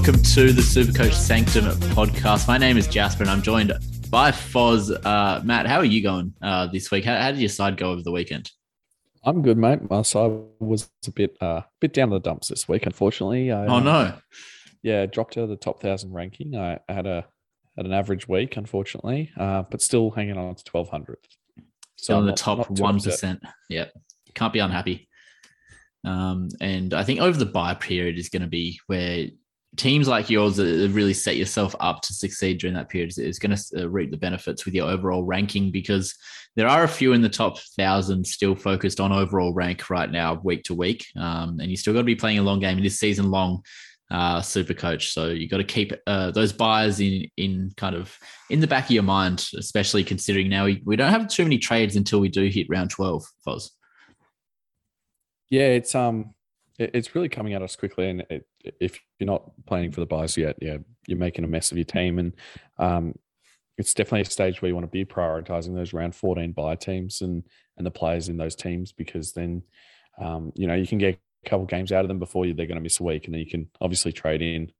welcome to the Supercoach Sanctum podcast. My name is Jasper, and I'm joined by Foz. Uh, Matt, how are you going uh, this week? How, how, did your side go over the weekend? I'm good, mate. My side was a bit, uh, bit down the dumps this week, unfortunately. I, oh no! Yeah, dropped out of the top thousand ranking. I had a had an average week, unfortunately, uh, but still hanging on to twelve hundred. So in the top one percent. Yep, can't be unhappy. Um, and I think over the bye period is going to be where teams like yours that really set yourself up to succeed during that period is going to uh, reap the benefits with your overall ranking because there are a few in the top thousand still focused on overall rank right now, week to week. Um, and you still got to be playing a long game. It is season long uh, super coach. So you got to keep uh, those buyers in in kind of in the back of your mind, especially considering now we, we don't have too many trades until we do hit round 12, Foz. Yeah, it's um it's really coming at us quickly. And it, if you're not planning for the byes yet, yeah, you're making a mess of your team. And um, it's definitely a stage where you want to be prioritizing those round 14 bye teams and and the players in those teams because then um, you know you can get a couple games out of them before you, they're going to miss a week, and then you can obviously trade in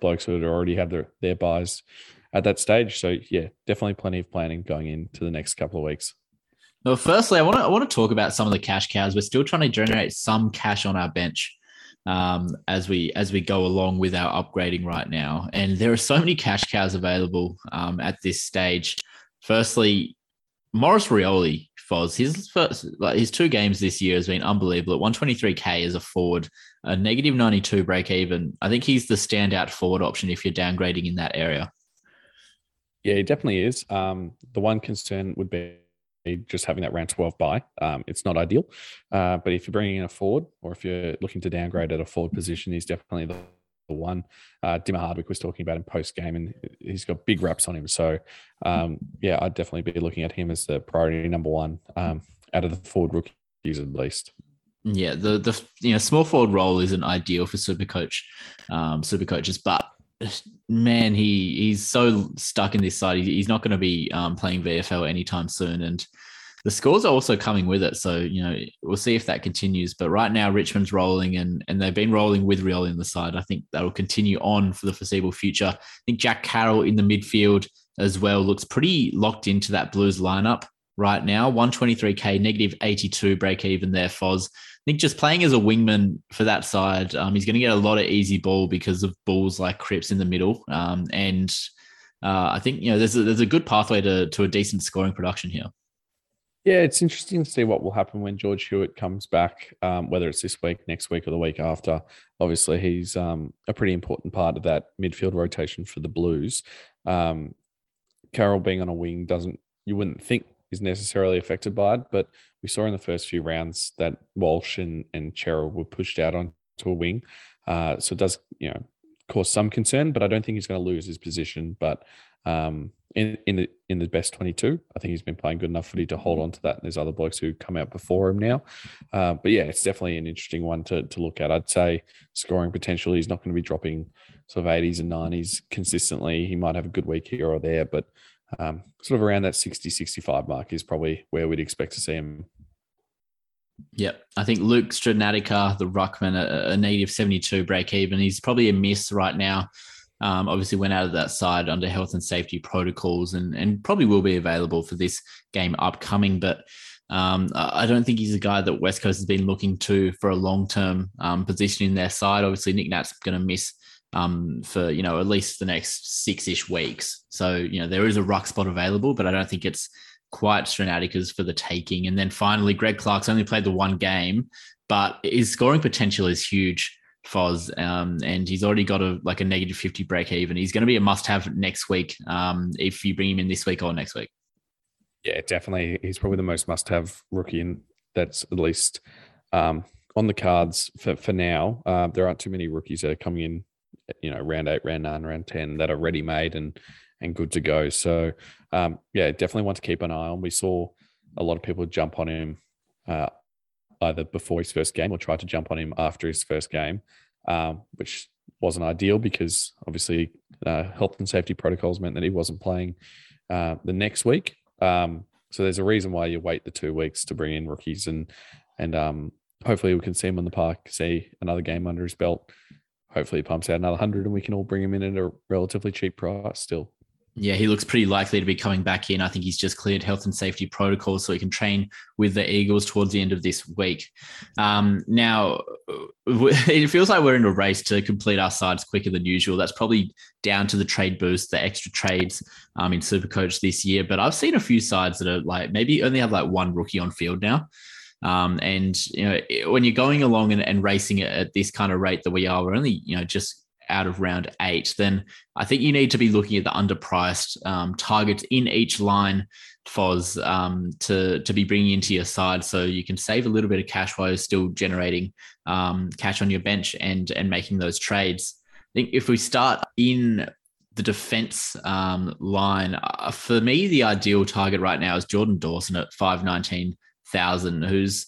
blokes who already have their their byes at that stage. So yeah, definitely plenty of planning going into the next couple of weeks. Well, firstly, I want to I want to talk about some of the cash cows. We're still trying to generate some cash on our bench um, as we as we go along with our upgrading right now, and there are so many cash cows available um, at this stage. Firstly, Maurice Rioli, Foz, his first like his two games this year has been unbelievable. At 123k as a forward, a negative 92 break even. I think he's the standout forward option if you're downgrading in that area. Yeah, he definitely is. Um, the one concern would be just having that round 12 bye. Um, it's not ideal. Uh, but if you're bringing in a forward or if you're looking to downgrade at a forward position, he's definitely the, the one. Uh, Dimma Hardwick was talking about in post game and he's got big reps on him. So, um, yeah, I'd definitely be looking at him as the priority number one um, out of the forward rookies at least. Yeah, the the you know small forward role isn't ideal for super coach, um, super coaches, but man, he he's so stuck in this side. he's not going to be um, playing VFL anytime soon, and the scores are also coming with it. So you know we'll see if that continues. But right now Richmond's rolling, and and they've been rolling with Rioli in the side. I think that'll continue on for the foreseeable future. I think Jack Carroll in the midfield as well looks pretty locked into that Blues lineup right now. 123k, negative 82 break even there, Foz. Think just playing as a wingman for that side, um, he's going to get a lot of easy ball because of balls like Cripps in the middle. Um, and uh, I think you know there's a, there's a good pathway to to a decent scoring production here. Yeah, it's interesting to see what will happen when George Hewitt comes back, um, whether it's this week, next week, or the week after. Obviously, he's um, a pretty important part of that midfield rotation for the Blues. Um, Carroll being on a wing doesn't, you wouldn't think is necessarily affected by it, but we saw in the first few rounds that Walsh and, and Cerra were pushed out onto a wing. Uh, so it does, you know, cause some concern, but I don't think he's going to lose his position. But um, in in the in the best 22, I think he's been playing good enough footy to hold on to that. And there's other blokes who come out before him now. Uh, but yeah, it's definitely an interesting one to, to look at. I'd say scoring potential, he's not going to be dropping sort of 80s and 90s consistently. He might have a good week here or there, but um, sort of around that 60, 65 mark is probably where we'd expect to see him. Yep. I think Luke Strnadica, the Ruckman, a, a native 72 break even. He's probably a miss right now. Um, obviously went out of that side under health and safety protocols and, and probably will be available for this game upcoming. But um, I don't think he's a guy that West Coast has been looking to for a long term um, position in their side. Obviously, Nick Nat's going to miss um, for you know at least the next six ish weeks. So you know there is a ruck spot available, but I don't think it's quite Strnadica's for the taking. And then finally, Greg Clark's only played the one game, but his scoring potential is huge. Foz, um, and he's already got a like a negative 50 break even. He's going to be a must have next week um, if you bring him in this week or next week. Yeah, definitely. He's probably the most must have rookie, and that's at least um, on the cards for, for now. Uh, there aren't too many rookies that are coming in you know round eight, round nine, round ten that are ready made and and good to go. So um, yeah, definitely want to keep an eye on. We saw a lot of people jump on him uh, either before his first game or try to jump on him after his first game, um, which wasn't ideal because obviously uh, health and safety protocols meant that he wasn't playing uh, the next week. Um, so there's a reason why you wait the two weeks to bring in rookies and and um, hopefully we can see him on the park, see another game under his belt hopefully he pumps out another hundred, and we can all bring him in at a relatively cheap price still. Yeah, he looks pretty likely to be coming back in. I think he's just cleared health and safety protocols so he can train with the Eagles towards the end of this week. Um, now, it feels like we're in a race to complete our sides quicker than usual. That's probably down to the trade boost, the extra trades um, in Supercoach this year. But I've seen a few sides that are like maybe only have like one rookie on field now. Um, and you know, when you're going along and, and racing at this kind of rate that we are, we're only you know just out of round eight, then I think you need to be looking at the underpriced um, targets in each line, Foz, um, to to be bringing into your side, so you can save a little bit of cash while still generating um, cash on your bench and and making those trades. I think if we start in the defense um, line, uh, for me, the ideal target right now is Jordan Dawson at five nineteen thousand, who's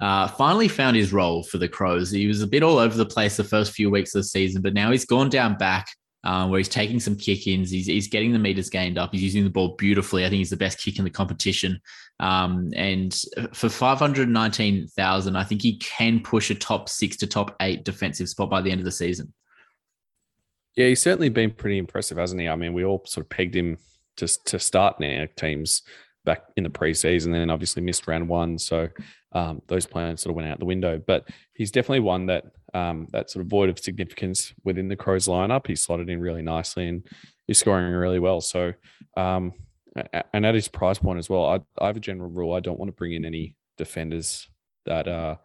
uh, finally found his role for the Crows. He was a bit all over the place the first few weeks of the season, but now he's gone down back um, where he's taking some kick ins. He's, he's getting the meters gained up. He's using the ball beautifully. I think he's the best kick in the competition. Um, and for 519,000, I think he can push a top six to top eight defensive spot by the end of the season. Yeah, he's certainly been pretty impressive, hasn't he? I mean, we all sort of pegged him to, to start now teams back in the preseason, and then obviously missed round one. So um, those plans sort of went out the window. But he's definitely one that um, that sort of void of significance within the Crows lineup. He's slotted in really nicely and he's scoring really well. So um, and at his price point as well, I, I have a general rule: I don't want to bring in any defenders that uh,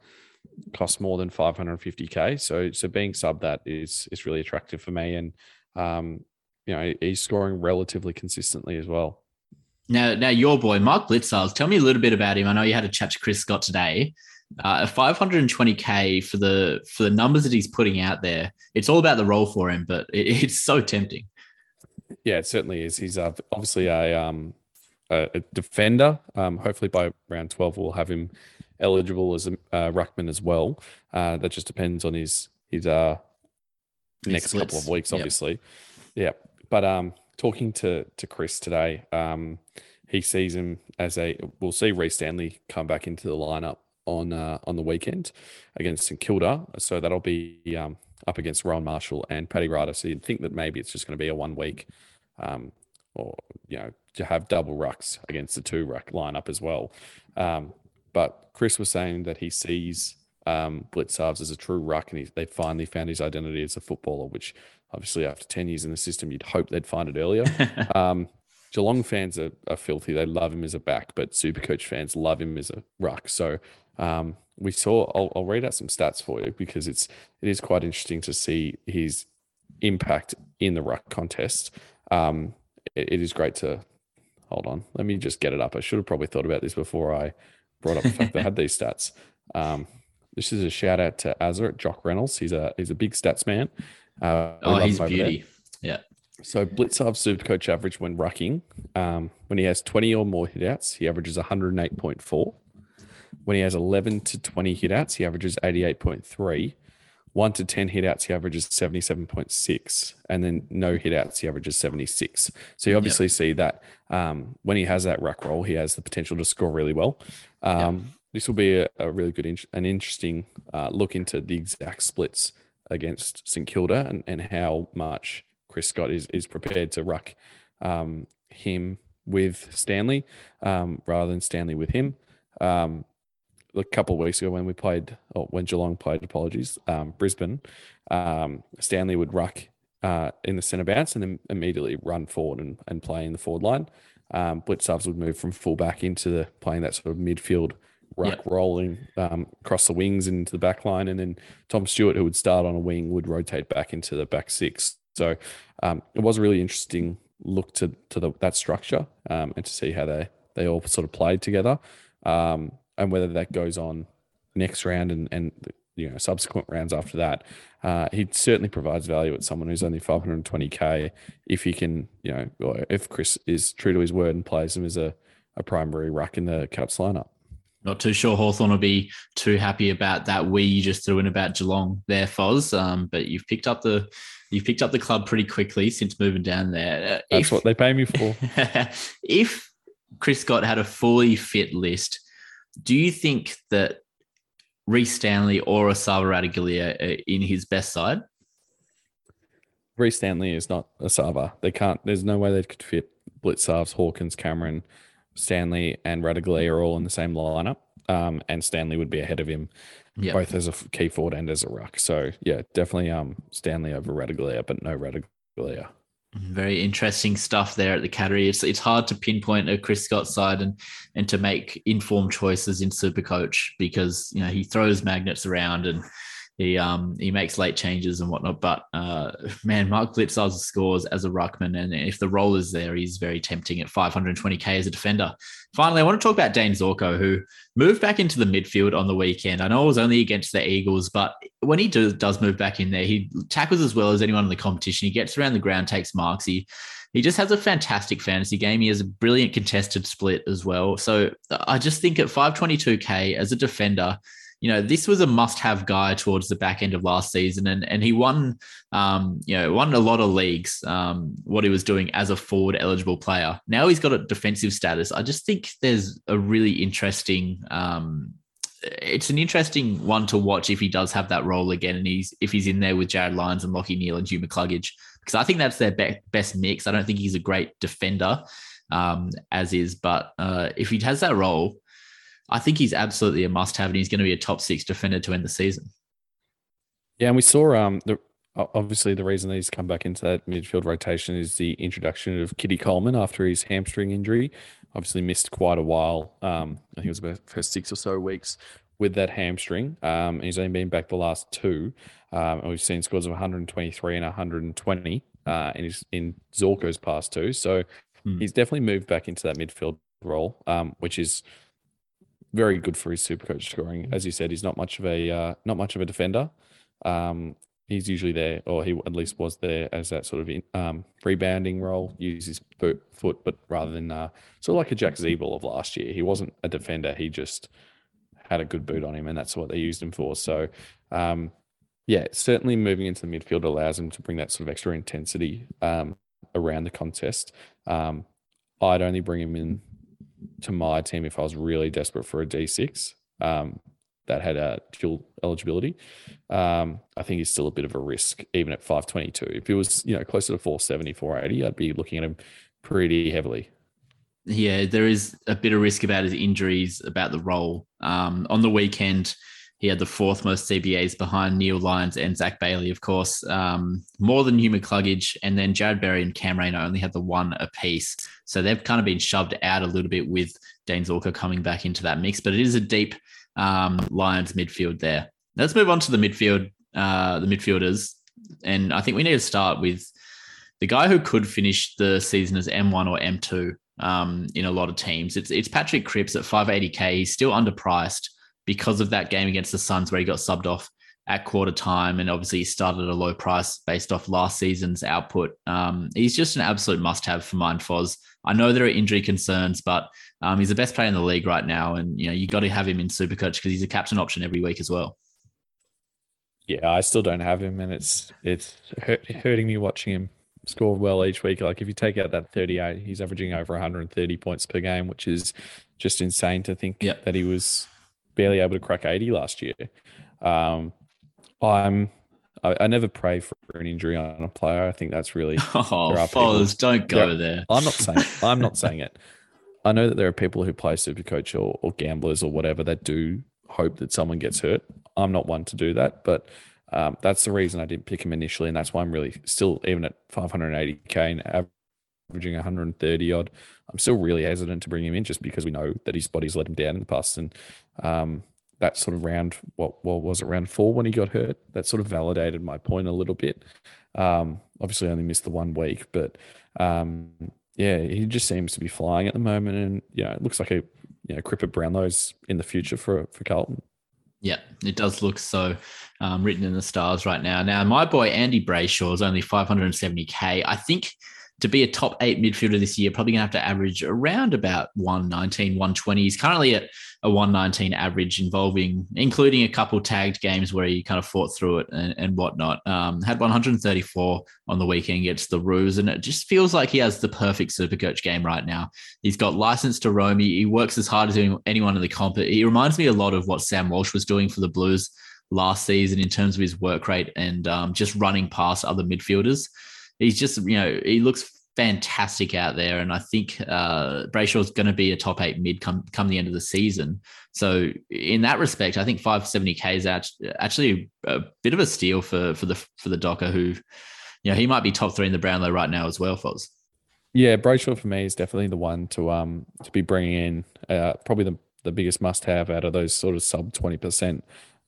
cost more than 550k. So so being sub that is is really attractive for me, and um, you know he's scoring relatively consistently as well. Now, now your boy Mark Blicavs, tell me a little bit about him. I know you had a chat to Chris Scott today. Uh, 520k for the for the numbers that he's putting out there. It's all about the role for him, but it, it's so tempting. Yeah, it certainly is. He's uh, obviously a um a, a defender. Um, hopefully by round 12 we'll have him eligible as a uh, ruckman as well. Uh, that just depends on his his uh next couple of weeks, obviously. Yep. Yeah, but um talking to to Chris today, um, he sees him as a. We'll see Rhys Stanley come back into the lineup on uh, on the weekend against St Kilda, so that'll be um, up against Rowan Marshall and Paddy Ryder. So you'd think that maybe it's just going to be a one week, um, or you know, to have double rucks against the two ruck lineup as well. Um, but Chris was saying that he sees um, Blicavs as a true ruck, and he, they finally found his identity as a footballer, which obviously after 10 years in the system, you'd hope they'd find it earlier. um, Geelong fans are, are, filthy. They love him as a back, but Supercoach fans love him as a ruck. So um, we saw. I'll, I'll, read out some stats for you because it's it is quite interesting to see his impact in the ruck contest. Um, it, it is great to hold on. Let me just get it up. I should have probably thought about this before I brought up the fact that I had these stats. Um, this is a shout out to Azza at Jock Reynolds. He's a he's a big stats man. Uh, oh, he's beauty. There. Yeah. So Blicavs super coach average when rucking, um, when he has 20 or more hitouts, he averages 108.4. When he has 11 to 20 hitouts, he averages 88.3. 1 to 10 hitouts, he averages 77.6. And then no hitouts, he averages 76. So you obviously yep. see that um, when he has that ruck roll, he has the potential to score really well. Um, yep. This will be a, a really good, an interesting uh, look into the exact splits against St Kilda and, and how much Chris Scott is is prepared to ruck um, him with Stanley um, rather than Stanley with him. Um, a couple of weeks ago when we played, or when Geelong played, apologies, um, Brisbane, um, Stanley would ruck uh, in the centre bounce and then immediately run forward and, and play in the forward line. Um, Blicavs would move from fullback into the playing that sort of midfield ruck yep. rolling um, across the wings into the back line. And then Tom Stewart, who would start on a wing, would rotate back into the back six. So um, it was a really interesting look to to the, that structure um, and to see how they they all sort of played together um, and whether that goes on next round and and you know subsequent rounds after that. Uh, he certainly provides value at someone who's only 520k if he can you know if Chris is true to his word and plays him as a a primary ruck in the Cats lineup. Not too sure Hawthorn will be too happy about that we you just threw in about Geelong there, Foz. Um, but you've picked up the you've picked up the club pretty quickly since moving down there. Uh, That's if, what they pay me for. if Chris Scott had a fully fit list, do you think that Rhys Stanley or Esava Ratugolea are in his best side? Rhys Stanley is not a Sava. They can't. There's no way they could fit Blicavs, Hawkins, Cameron, Stanley, and Ratugolea are all in the same lineup. Um, and Stanley would be ahead of him, yep. both as a key forward and as a ruck. So yeah, definitely um Stanley over Ratugolea, but no Ratugolea. Very interesting stuff there at the Cattery. It's it's hard to pinpoint a Chris Scott side and and to make informed choices in Super Coach because you know he throws magnets around and he um he makes late changes and whatnot. But uh, man, Mark Blicavs scores as a ruckman, and if the role is there, he's very tempting at 520k as a defender. Finally, I want to talk about Dane Zorko, who moved back into the midfield on the weekend. I know it was only against the Eagles, but when he do, does move back in there, he tackles as well as anyone in the competition. He gets around the ground, takes marks. He he just has a fantastic fantasy game. He has a brilliant contested split as well. So I just think at 522k as a defender you know, this was a must-have guy towards the back end of last season, and and he won, um, you know, won a lot of leagues. Um, what he was doing as a forward-eligible player. Now he's got a defensive status. I just think there's a really interesting. Um, it's an interesting one to watch if he does have that role again, and he's if he's in there with Jarryd Lyons and Lachie Neale and Hugh McCluggage, because I think that's their be- best mix. I don't think he's a great defender, um, as is, but uh, if he has that role, I think he's absolutely a must have, and he's going to be a top six defender to end the season. Yeah, and we saw um the obviously the reason he's come back into that midfield rotation is the introduction of Keidean Coleman after his hamstring injury. Obviously missed quite a while. Um, I think it was about for six or so weeks with that hamstring. Um, he's only been back the last two, um, and we've seen scores of 123 and 120 uh, in his in Zorko's past two. So hmm. he's definitely moved back into that midfield role, um, which is very good for his super coach scoring. As you said, he's not much of a uh, not much of a defender. Um, he's usually there, or he at least was there as that sort of in, um, rebounding role, use his foot, foot but rather than uh, sort of like a Jack Ziebell of last year. He wasn't a defender. He just had a good boot on him, and that's what they used him for. So, um, yeah, certainly moving into the midfield allows him to bring that sort of extra intensity um, around the contest. Um, I'd only bring him in to my team if I was really desperate for a D6 um, that had a dual eligibility. Um, I think he's still a bit of a risk, even at 522. If it was, you know, closer to 470, 480, I'd be looking at him pretty heavily. Yeah, there is a bit of risk about his injuries, about the role. Um, on the weekend, he had the fourth most CBAs behind Neale Lyons and Zac Bailey, of course, um, more than Hugh McCluggage. And then Jarrod Berry and Cam Rayner only had the one apiece. So they've kind of been shoved out a little bit with Dane Zorko coming back into that mix. But it is a deep um, Lions midfield there. Let's move on to the midfield, uh, the midfielders. And I think we need to start with the guy who could finish the season as M1 or M2 um, in a lot of teams. It's, it's Patrick Cripps at 580K. He's still underpriced because of that game against the Suns where he got subbed off at quarter time and obviously he started at a low price based off last season's output. Um, he's just an absolute must have for mine, Foz. I know there are injury concerns, but um, he's the best player in the league right now. And, you know, you got to have him in Supercoach because he's a captain option every week as well. Yeah, I still don't have him and it's, it's hurt, hurting me watching him score well each week. Like if you take out that 38, he's averaging over 130 points per game, which is just insane to think yep. that he was barely able to crack 80 last year. Um, I'm I, I, never pray for an injury on a player. I think that's really oh, Foz, don't go there, there. I'm not saying I'm not saying it. I know that there are people who play super coach or, or gamblers or whatever that do hope that someone gets hurt. I'm not one to do that, but um, that's the reason I didn't pick him initially, and that's why I'm really still even at 580k and averaging 130 odd. I'm still really hesitant to bring him in just because we know that his body's let him down in the past. And um, that sort of round, what, what was it, round four when he got hurt? That sort of validated my point a little bit. Um, obviously, only missed the one week, but um, yeah, he just seems to be flying at the moment. And, you know, it looks like a, you know, Crippet Brownlow's in the future for, for Carlton. Yeah, it does look so um, written in the stars right now. Now, my boy Andy Brayshaw is only 570k. I think to be a top eight midfielder this year, probably going to have to average around about 119, 120. He's currently at a 119 average, involving, including a couple tagged games where he kind of fought through it and, and whatnot. Um, had 134 on the weekend against the Roos, and it just feels like he has the perfect super coach game right now. He's got license to roam. He, he works as hard as anyone in the comp. He reminds me a lot of what Sam Walsh was doing for the Blues last season in terms of his work rate and um, just running past other midfielders. He's just, you know, he looks fantastic out there. And I think uh, Brayshaw's going to be a top eight mid come, come the end of the season. So in that respect, I think 570k is actually a bit of a steal for for the for the Docker who, you know, he might be top three in the Brownlow right now as well, Foz. Yeah, Brayshaw for me is definitely the one to um to be bringing in. Uh, probably the the biggest must have out of those sort of sub twenty percent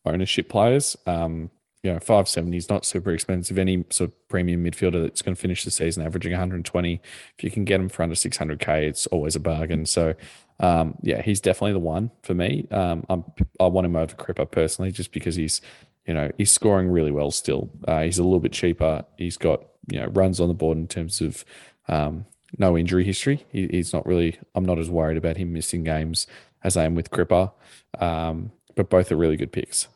ownership players. Um, you know, 570 is not super expensive. Any sort of premium midfielder that's going to finish the season averaging 120, if you can get him for under 600k, it's always a bargain. So, um, yeah, he's definitely the one for me. Um, I'm, I want him over Cripper personally, just because he's, you know, he's scoring really well still. Uh, he's a little bit cheaper. He's got, you know, runs on the board in terms of um, no injury history. He, he's not really, I'm not as worried about him missing games as I am with Cripper. Um, but both are really good picks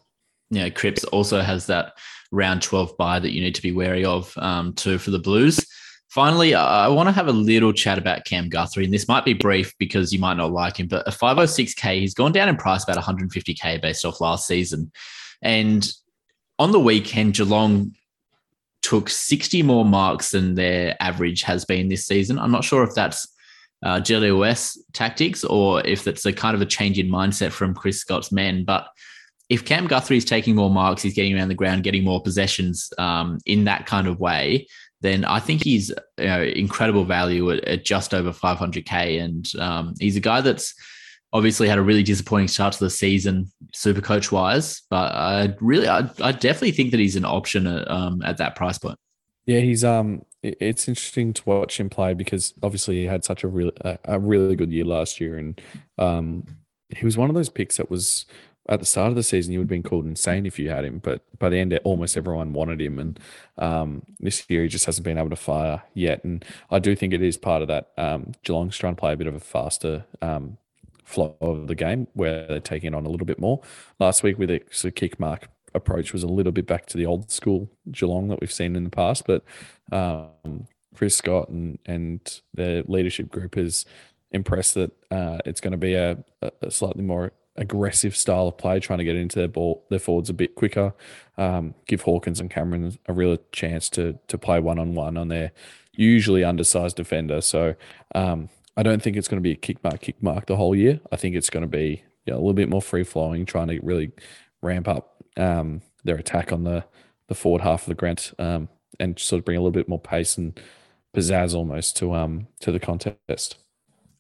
you know, Cripps also has that round 12 bye that you need to be wary of um, too for the Blues. Finally, I want to have a little chat about Cam Guthrie, and this might be brief because you might not like him, but a 506k, he's gone down in price about 150k based off last season. And on the weekend, Geelong took 60 more marks than their average has been this season. I'm not sure if that's uh, GWS tactics or if it's a kind of a change in mindset from Chris Scott's men, but if Cam Guthrie is taking more marks, he's getting around the ground, getting more possessions um, in that kind of way, then I think he's you know, incredible value at, at, just over 500k. And um, he's a guy that's obviously had a really disappointing start to the season, super coach wise. But I really, I, I definitely think that he's an option at, um, at that price point. Yeah, he's um. It's interesting to watch him play because obviously he had such a really a really good year last year, and um, he was one of those picks that was at the start of the season, you would have been called insane if you had him. But by the end, almost everyone wanted him. And um, this year, he just hasn't been able to fire yet. And I do think it is part of that. Um, Geelong's trying to play a bit of a faster um, flow of the game where they're taking on a little bit more. Last week, with of kick mark approach, was a little bit back to the old school Geelong that we've seen in the past. But um, Chris Scott and, and the leadership group has impressed that uh, it's going to be a, a slightly more aggressive style of play, trying to get into their ball, their forwards a bit quicker. Um, give Hawkins and Cameron a real chance to to play one on one on their usually undersized defender. So um, I don't think it's going to be a kick mark, kick mark the whole year. I think it's going to be a little bit more free flowing, trying to really ramp up um, their attack on the the forward half of the grant um, and sort of bring a little bit more pace and pizzazz almost to um to the contest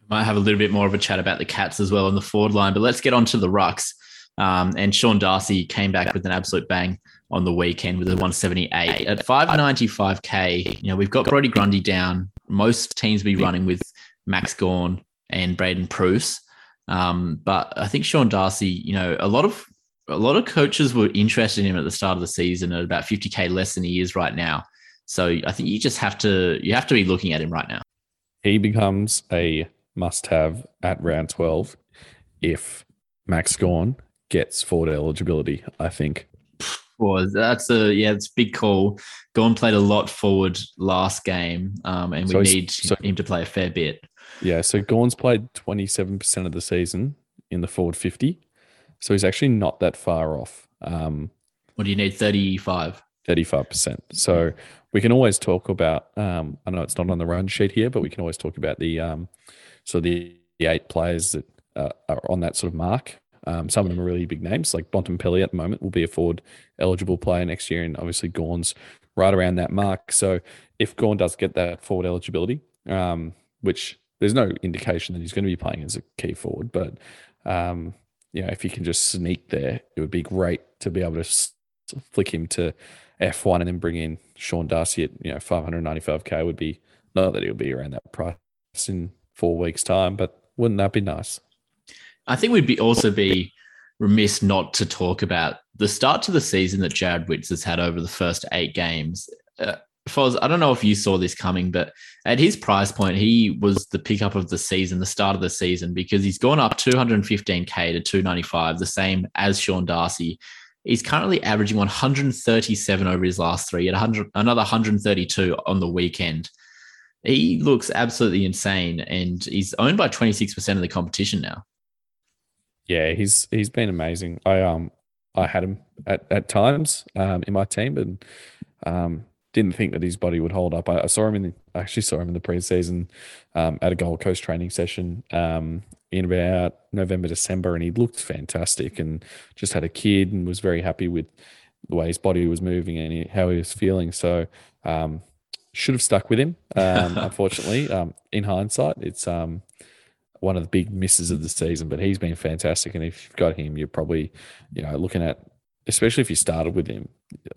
might have a little bit more of a chat about the Cats as well on the forward line, but let's get on to the rucks. Um, and Sean Darcy came back with an absolute bang on the weekend with a 178 at 595k. You know, we've got Brodie Grundy down. Most teams be running with Max Gawn and Braydon Preuss. Um, but I think Sean Darcy, you know, a lot of a lot of coaches were interested in him at the start of the season at about 50k less than he is right now. So I think you just have to you have to be looking at him right now. He becomes a must have at round 12 if Max Gawn gets forward eligibility, I think. Well, that's a yeah, it's a big call. Gawn played a lot forward last game, um, and we so need so, him to play a fair bit. Yeah, so Gawn's played twenty seven percent of the season in the forward fifty, so he's actually not that far off. Um, what do you need? Thirty five. 35%. So we can always talk about, um, I know it's not on the run sheet here, but we can always talk about the um, so the, the eight players that uh, are on that sort of mark, um, some of them are really big names. Like Bontempelli at the moment will be a forward eligible player next year, and obviously Gawn's right around that mark. So if Gawn does get that forward eligibility, um, which there's no indication that he's going to be playing as a key forward, but um, you know, if he can just sneak there, it would be great to be able to flick him to F1 and then bring in Sean Darcy at you know 595k would be not that he'll be around that price in four weeks' time, but wouldn't that be nice? I think we'd be also be remiss not to talk about the start to the season that Jarrod Witts has had over the first eight games. Uh, Foz, I don't know if you saw this coming, but at his price point, he was the pickup of the season, the start of the season, because he's gone up 215k to 295, the same as Sean Darcy. He's currently averaging 137 over his last three, at 100, another 132 on the weekend. He looks absolutely insane, and he's owned by 26% of the competition now. Yeah, he's he's been amazing. I um I had him at, at times um, in my team, and um, didn't think that his body would hold up. I, I saw him in the, I actually saw him in the preseason um, at a Gold Coast training session um, in about November, December, and he looked fantastic and just had a kid and was very happy with the way his body was moving and he, how he was feeling. So um, should have stuck with him. Um, unfortunately, um, in hindsight, it's um, one of the big misses of the season. But he's been fantastic, and if you've got him, you're probably you know looking at especially if you started with him.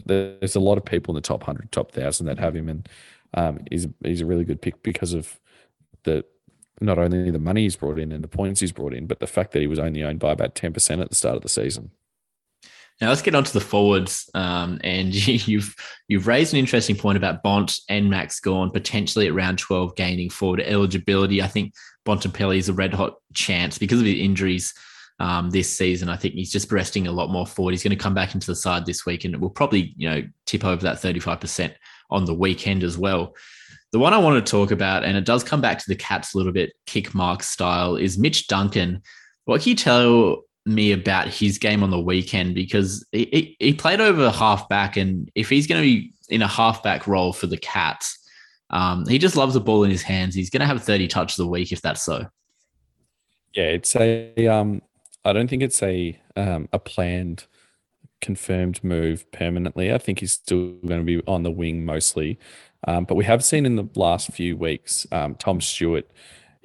There's a lot of people in the top hundred, top thousand that have him, and um, he's he's a really good pick because of the not only the money he's brought in and the points he's brought in, but the fact that he was only owned by about ten percent at the start of the season. Now let's get on to the forwards. Um, and you've you've raised an interesting point about Bont and Max Gawn potentially at round 12 gaining forward eligibility. I think Bontempelli is a red hot chance because of his injuries um, this season. I think he's just resting a lot more forward. He's going to come back into the side this week and it will probably, you know, tip over that 35% on the weekend as well. The one I want to talk about, and it does come back to the Cats a little bit, kick mark style, is Mitch Duncan. What can you tell me about his game on the weekend? Because he, he played over half back, and if he's going to be in a halfback role for the Cats, um, he just loves the ball in his hands. He's going to have 30 touches a week if that's so. Yeah, it's a um, I don't think it's a um, a planned, confirmed move permanently. I think he's still going to be on the wing mostly. Um, but we have seen in the last few weeks, um, Tom Stewart,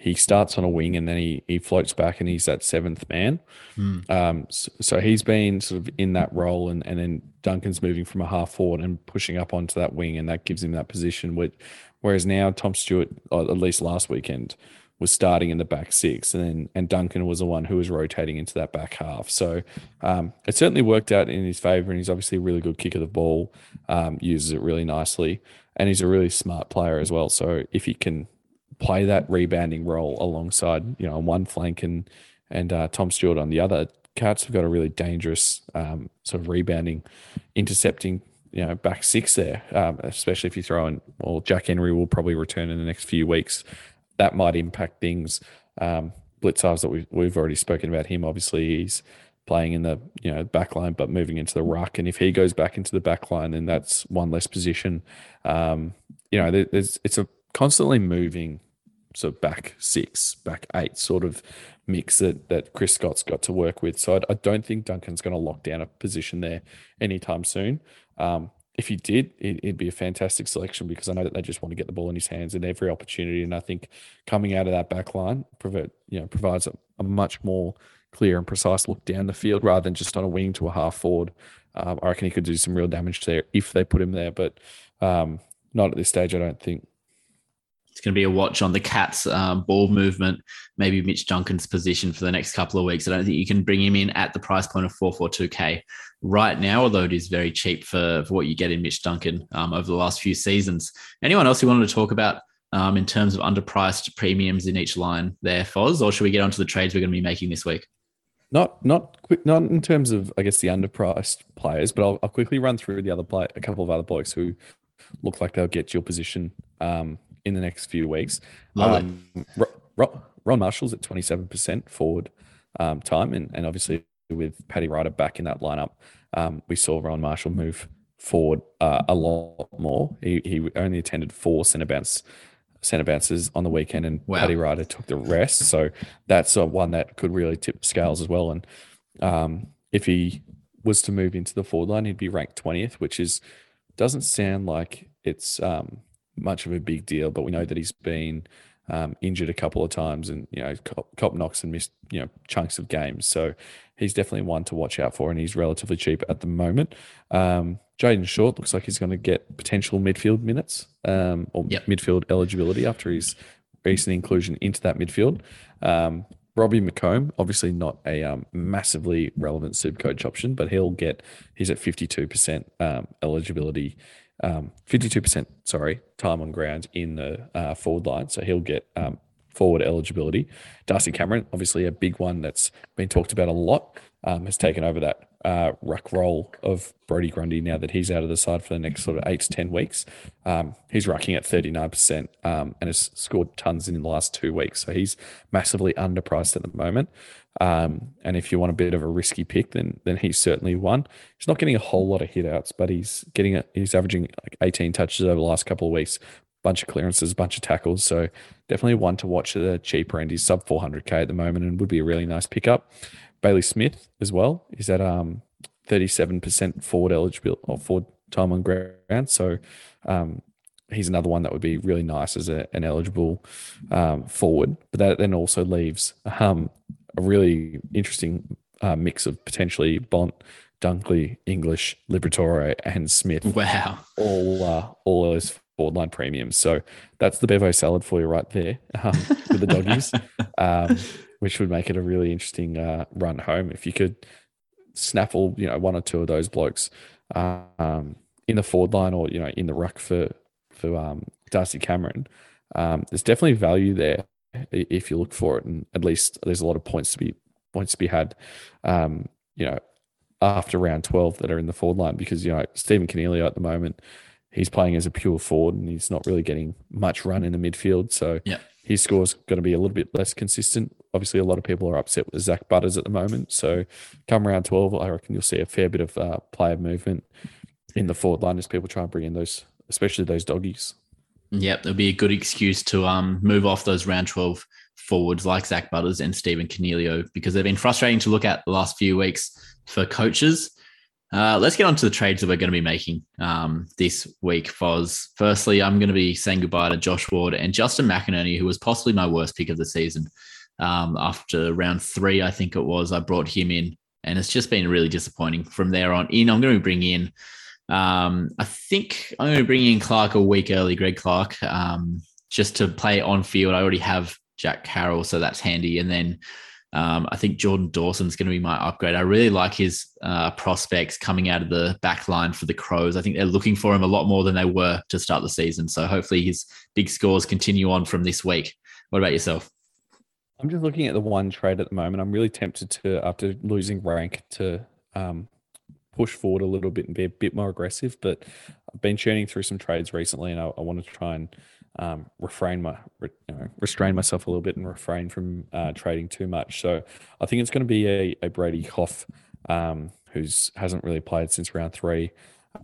he starts on a wing and then he he floats back and he's that seventh man. Mm. Um, so, so, he's been sort of in that role, and and then Duncan's moving from a half forward and pushing up onto that wing, and that gives him that position. Which, whereas now Tom Stewart, at least last weekend, was starting in the back six, and then, and Duncan was the one who was rotating into that back half. So um, it certainly worked out in his favour, and he's obviously a really good kick of the ball, um, uses it really nicely, and he's a really smart player as well. So if he can play that rebounding role alongside, you know, on one flank and and uh, Tom Stewart on the other, Cats have got a really dangerous um, sort of rebounding, intercepting you know back six there, um, especially if you throw in. Well, Jack Henry will probably return in the next few weeks, that might impact things. Um, Blicavs that we've, we've already spoken about him. Obviously, he's playing in the you know back line, but moving into the ruck. And if he goes back into the back line, then that's one less position. Um, you know, there's it's a constantly moving sort of back six, back eight sort of mix that that Chris Scott's got to work with. So I, I don't think Duncan's going to lock down a position there anytime soon. Um, if he did, it, would be a fantastic selection because I know that they just want to get the ball in his hands in every opportunity. And I think coming out of that back line provide, you know, provides a, a, much more clear and precise look down the field rather than just on a wing to a half forward. Um, I reckon he could do some real damage there if they put him there, but um, not at this stage, I don't think it's going to be a watch on the Cats' um, ball movement, maybe Mitch Duncan's position for the next couple of weeks. I don't think you can bring him in at the price point of 442k right now, although it is very cheap for, for what you get in Mitch Duncan um, over the last few seasons. Anyone else you wanted to talk about um, in terms of underpriced premiums in each line there, Foz, or should we get onto the trades we're going to be making this week? Not not quick, not in terms of I guess the underpriced players, but I'll, I'll quickly run through the other play a couple of other blokes who look like they'll get your position um, in the next few weeks. Um, Ron Marshall's at 27% forward um, time, and, and obviously with Paddy Ryder back in that lineup, um, we saw Ron Marshall move forward uh, a lot more. He, he only attended four centre bounce centre bounces on the weekend, and wow. Paddy Ryder took the rest. So that's uh, one that could really tip scales as well. And um, if he was to move into the forward line, he'd be ranked 20th, which is doesn't sound like it's um, much of a big deal, but we know that he's been um, injured a couple of times and, you know, cop, cop knocks and missed, you know, chunks of games. So he's definitely one to watch out for and he's relatively cheap at the moment. Um, Jayden Short looks like he's going to get potential midfield minutes um, or yep. midfield eligibility after his recent inclusion into that midfield. Um, Robbie McComb, obviously not a um, massively relevant super coach option, but he'll get, he's at 52% um, eligibility um, 52%, sorry, time on ground in the uh, forward line. So he'll get um, forward eligibility. Darcy Cameron, obviously a big one that's been talked about a lot, um, has taken over that uh, ruck role of Brodie Grundy now that he's out of the side for the next sort of eight to 10 weeks. Um, he's rucking at 39% um, and has scored tons in the last two weeks. So he's massively underpriced at the moment. Um, and if you want a bit of a risky pick, then then he's certainly one. He's not getting a whole lot of hitouts, but he's getting a, he's averaging like 18 touches over the last couple of weeks, bunch of clearances, bunch of tackles. So definitely one to watch at the cheaper end. He's sub 400k at the moment and would be a really nice pickup. Bailey Smith as well is at um 37% forward eligible or forward time on ground. So um, he's another one that would be really nice as a, an eligible um, forward. But that then also leaves um, a really interesting uh, mix of potentially Bont, Dunkley, English, Liberatore, and Smith. Wow! All uh, all those forward line premiums. So that's the Bevo salad for you right there um, with the doggies, um, which would make it a really interesting uh, run home if you could snaffle, you know, one or two of those blokes um, in the forward line or you know in the ruck for for um, Darcy Cameron. Um, there's definitely value there if you look for it, and at least there's a lot of points to be points to be had. Um, you know, after round 12 that are in the forward line because you know Stephen Coniglio at the moment he's playing as a pure forward and he's not really getting much run in the midfield. So yeah. his score's going to be a little bit less consistent. Obviously, a lot of people are upset with Zak Butters at the moment. So come round 12, I reckon you'll see a fair bit of uh, player movement in the forward line as people try and bring in those, especially those doggies. Yep, there'll be a good excuse to um move off those round 12 forwards like Zak Butters and Stephen Coniglio because they've been frustrating to look at the last few weeks for coaches. Uh, let's get on to the trades that we're going to be making um, this week, Foz. Firstly, I'm going to be saying goodbye to Josh Ward and Justin McInerney, who was possibly my worst pick of the season. Um, after round three, I think it was, I brought him in, and it's just been really disappointing from there on in. I'm going to bring in, um, I think I'm going to bring in Clark a week early, Greg Clark, um, just to play on field. I already have Jack Carroll, so that's handy. And then um, I think Jordan Dawson's going to be my upgrade. I really like his uh, prospects coming out of the back line for the Crows. I think they're looking for him a lot more than they were to start the season. So hopefully his big scores continue on from this week. What about yourself? I'm just looking at the one trade at the moment. I'm really tempted to, after losing rank, to um, push forward a little bit and be a bit more aggressive. But I've been churning through some trades recently, and I, I want to try and um, refrain my you know, restrain myself a little bit and refrain from uh, trading too much. So I think it's going to be a, a Brady Hough, um, who's hasn't really played since round three,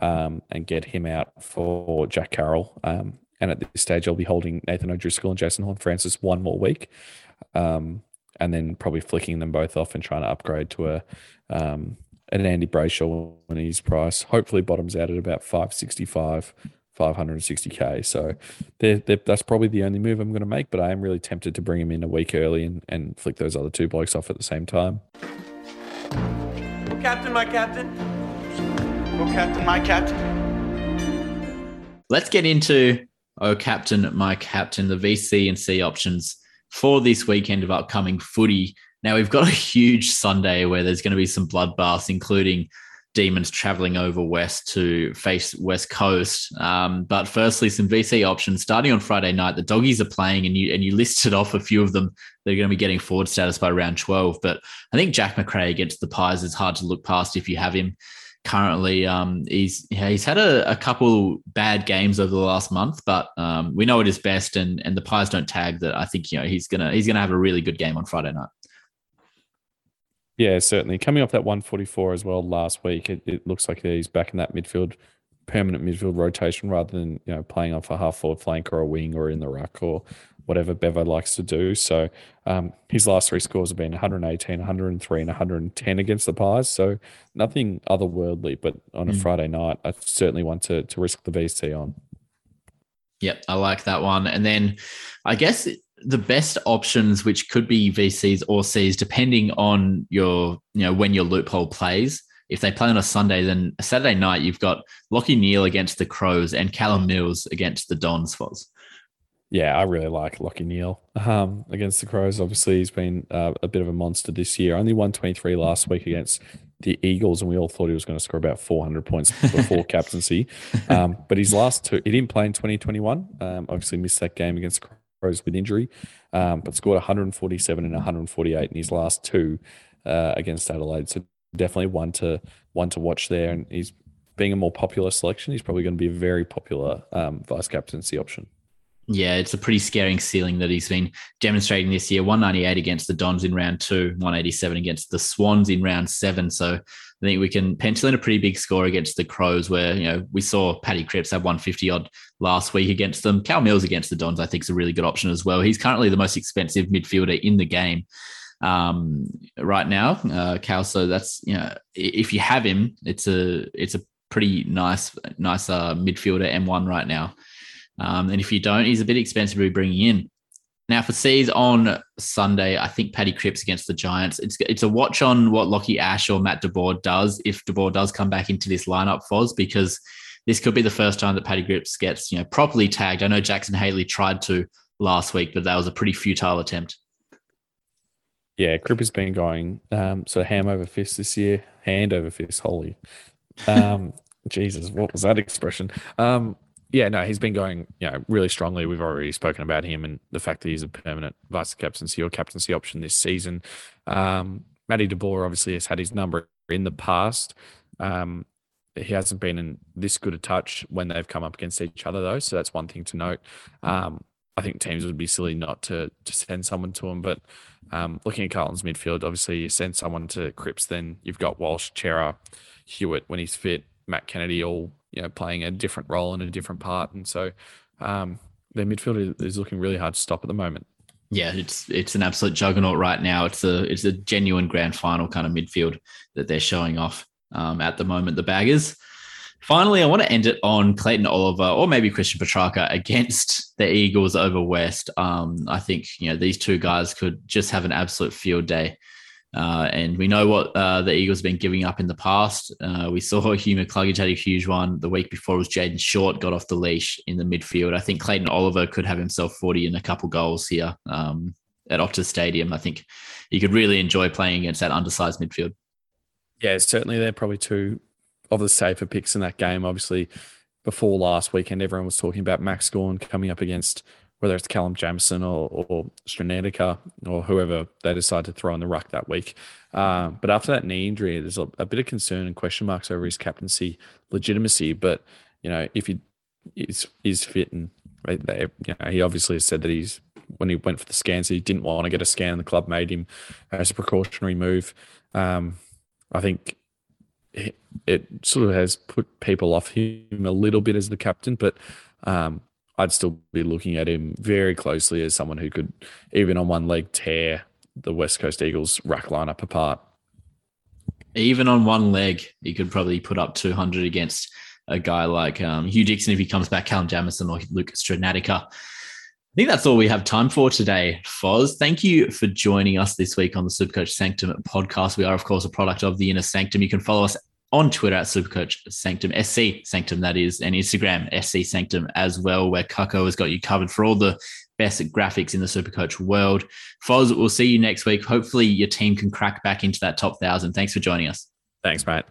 um, and get him out for Jack Carroll. Um, and at this stage, I'll be holding Nathan O'Driscoll and Jason Horne-Francis one more week, um, and then probably flicking them both off and trying to upgrade to a um, an Andy Brayshaw when his price hopefully bottoms out at about five sixty five. 560k. So they're, they're, that's probably the only move I'm going to make, but I am really tempted to bring him in a week early and, and flick those other two blokes off at the same time. Captain, my captain. Oh, captain, my captain. Let's get into Oh, captain, my captain, the VC and C options for this weekend of upcoming footy. Now, we've got a huge Sunday where there's going to be some bloodbaths, including Demons traveling over west to face West Coast. Um, but firstly, some VC options starting on Friday night. The doggies are playing, and you and you listed off a few of them. They're going to be getting forward status by round twelve. But I think Jack Macrae against the Pies is hard to look past if you have him currently. Um, he's yeah, he's had a, a, couple bad games over the last month, but um, we know it is best, and and the Pies don't tag that. I think you know he's gonna he's gonna have a really good game on Friday night. Yeah, certainly. Coming off that 144 as well last week, it, it looks like he's back in that midfield, permanent midfield rotation rather than you know playing off a half forward flank or a wing or in the ruck or whatever Bevo likes to do. So um, his last three scores have been 118, 103, and 110 against the Pies. So nothing otherworldly, but on a mm. Friday night, I certainly want to to risk the VC on. Yep, I like that one. And then I guess the best options, which could be VCs or Cs, depending on your, you know, when your loophole plays. If they play on a Sunday, then a Saturday night, you've got Lachie Neale against the Crows and Callum Mills against the Dons. Foz. Yeah, I really like Lachie Neale um, against the Crows. Obviously, he's been uh, a bit of a monster this year. Only 123 last week against the Eagles, and we all thought he was going to score about 400 points before captaincy. Um, but his last two, he didn't play in 2021. Um, obviously, missed that game against Crows with injury, um, but scored 147 and 148 in his last two uh, against Adelaide. So definitely one to one to watch there, and he's being a more popular selection. He's probably going to be a very popular um, vice captaincy option. Yeah, it's a pretty scaring ceiling that he's been demonstrating this year. 198 against the Dons in round two, 187 against the Swans in round seven. So I think we can pencil in a pretty big score against the Crows, where you know we saw Paddy Cripps have 150 odd last week against them. Cal Mills against the Dons, I think, is a really good option as well. He's currently the most expensive midfielder in the game um, right now, uh, Cal. So that's you know if you have him, it's a it's a pretty nice nice uh, midfielder M1 right now. Um, and if you don't, he's a bit expensive to be bringing in. Now for C's on Sunday, I think Paddy Cripps against the Giants. It's it's a watch on what Lachie Ash or Matt DeBoer does if DeBoer does come back into this lineup, Foz, because this could be the first time that Paddy Cripps gets you know properly tagged. I know Jackson Haley tried to last week, but that was a pretty futile attempt. Yeah, Cripps has been going um, sort of ham over fist this year, hand over fist, holy. Um, Jesus, what was that expression? Um, yeah, no, he's been going, you know, really strongly. We've already spoken about him and the fact that he's a permanent vice captaincy or captaincy option this season. Um, Matty DeBoer obviously has had his number in the past. Um, he hasn't been in this good a touch when they've come up against each other, though. So that's one thing to note. Um, I think teams would be silly not to to send someone to him. But um, looking at Carlton's midfield, obviously you send someone to Cripps, then you've got Walsh, Cerra, Hewett when he's fit, Matt Kennedy all you know playing a different role and a different part, and so um, their midfield is looking really hard to stop at the moment. Yeah, it's it's an absolute juggernaut right now. It's a it's a genuine grand final kind of midfield that they're showing off um, at the moment. The Baggers. Finally, I want to end it on Clayton Oliver or maybe Christian Petracca against the Eagles over West. Um, I think you know these two guys could just have an absolute field day. Uh, and we know what uh, the Eagles have been giving up in the past. Uh, we saw Hugh McCluggage had a huge one. The week before was Jayden Short got off the leash in the midfield. I think Clayton Oliver could have himself 40 and a couple goals here um, at Optus Stadium. I think he could really enjoy playing against that undersized midfield. Yeah, certainly they're probably two of the safer picks in that game. Obviously, before last weekend, everyone was talking about Max Gawn coming up against whether it's Callum Jamieson or, or or whoever they decide to throw in the ruck that week. Uh, but after that knee injury, there's a, a, bit of concern and question marks over his captaincy legitimacy. But you know, if he is is fit and they, you know, he obviously has said that he's when he went for the scans, he didn't want to get a scan. The club made him as a precautionary move. Um, I think it, it, sort of has put people off him a little bit as the captain, but um, I'd still be looking at him very closely as someone who could, even on one leg, tear the West Coast Eagles ruck lineup apart. Even on one leg, he could probably put up 200 against a guy like um, Hugh Dixon if he comes back, Callum Jamieson or Luke Strnadica. I think that's all we have time for today, Foz. Thank you for joining us this week on the Supercoach Sanctum podcast. We are, of course, a product of the Inner Sanctum. You can follow us on Twitter at Supercoach Sanctum, SC Sanctum, that is, and Instagram, SC Sanctum as well, where Cucko has got you covered for all the best graphics in the Supercoach world. Foz, we'll see you next week. Hopefully, your team can crack back into that top thousand. Thanks for joining us. Thanks, mate.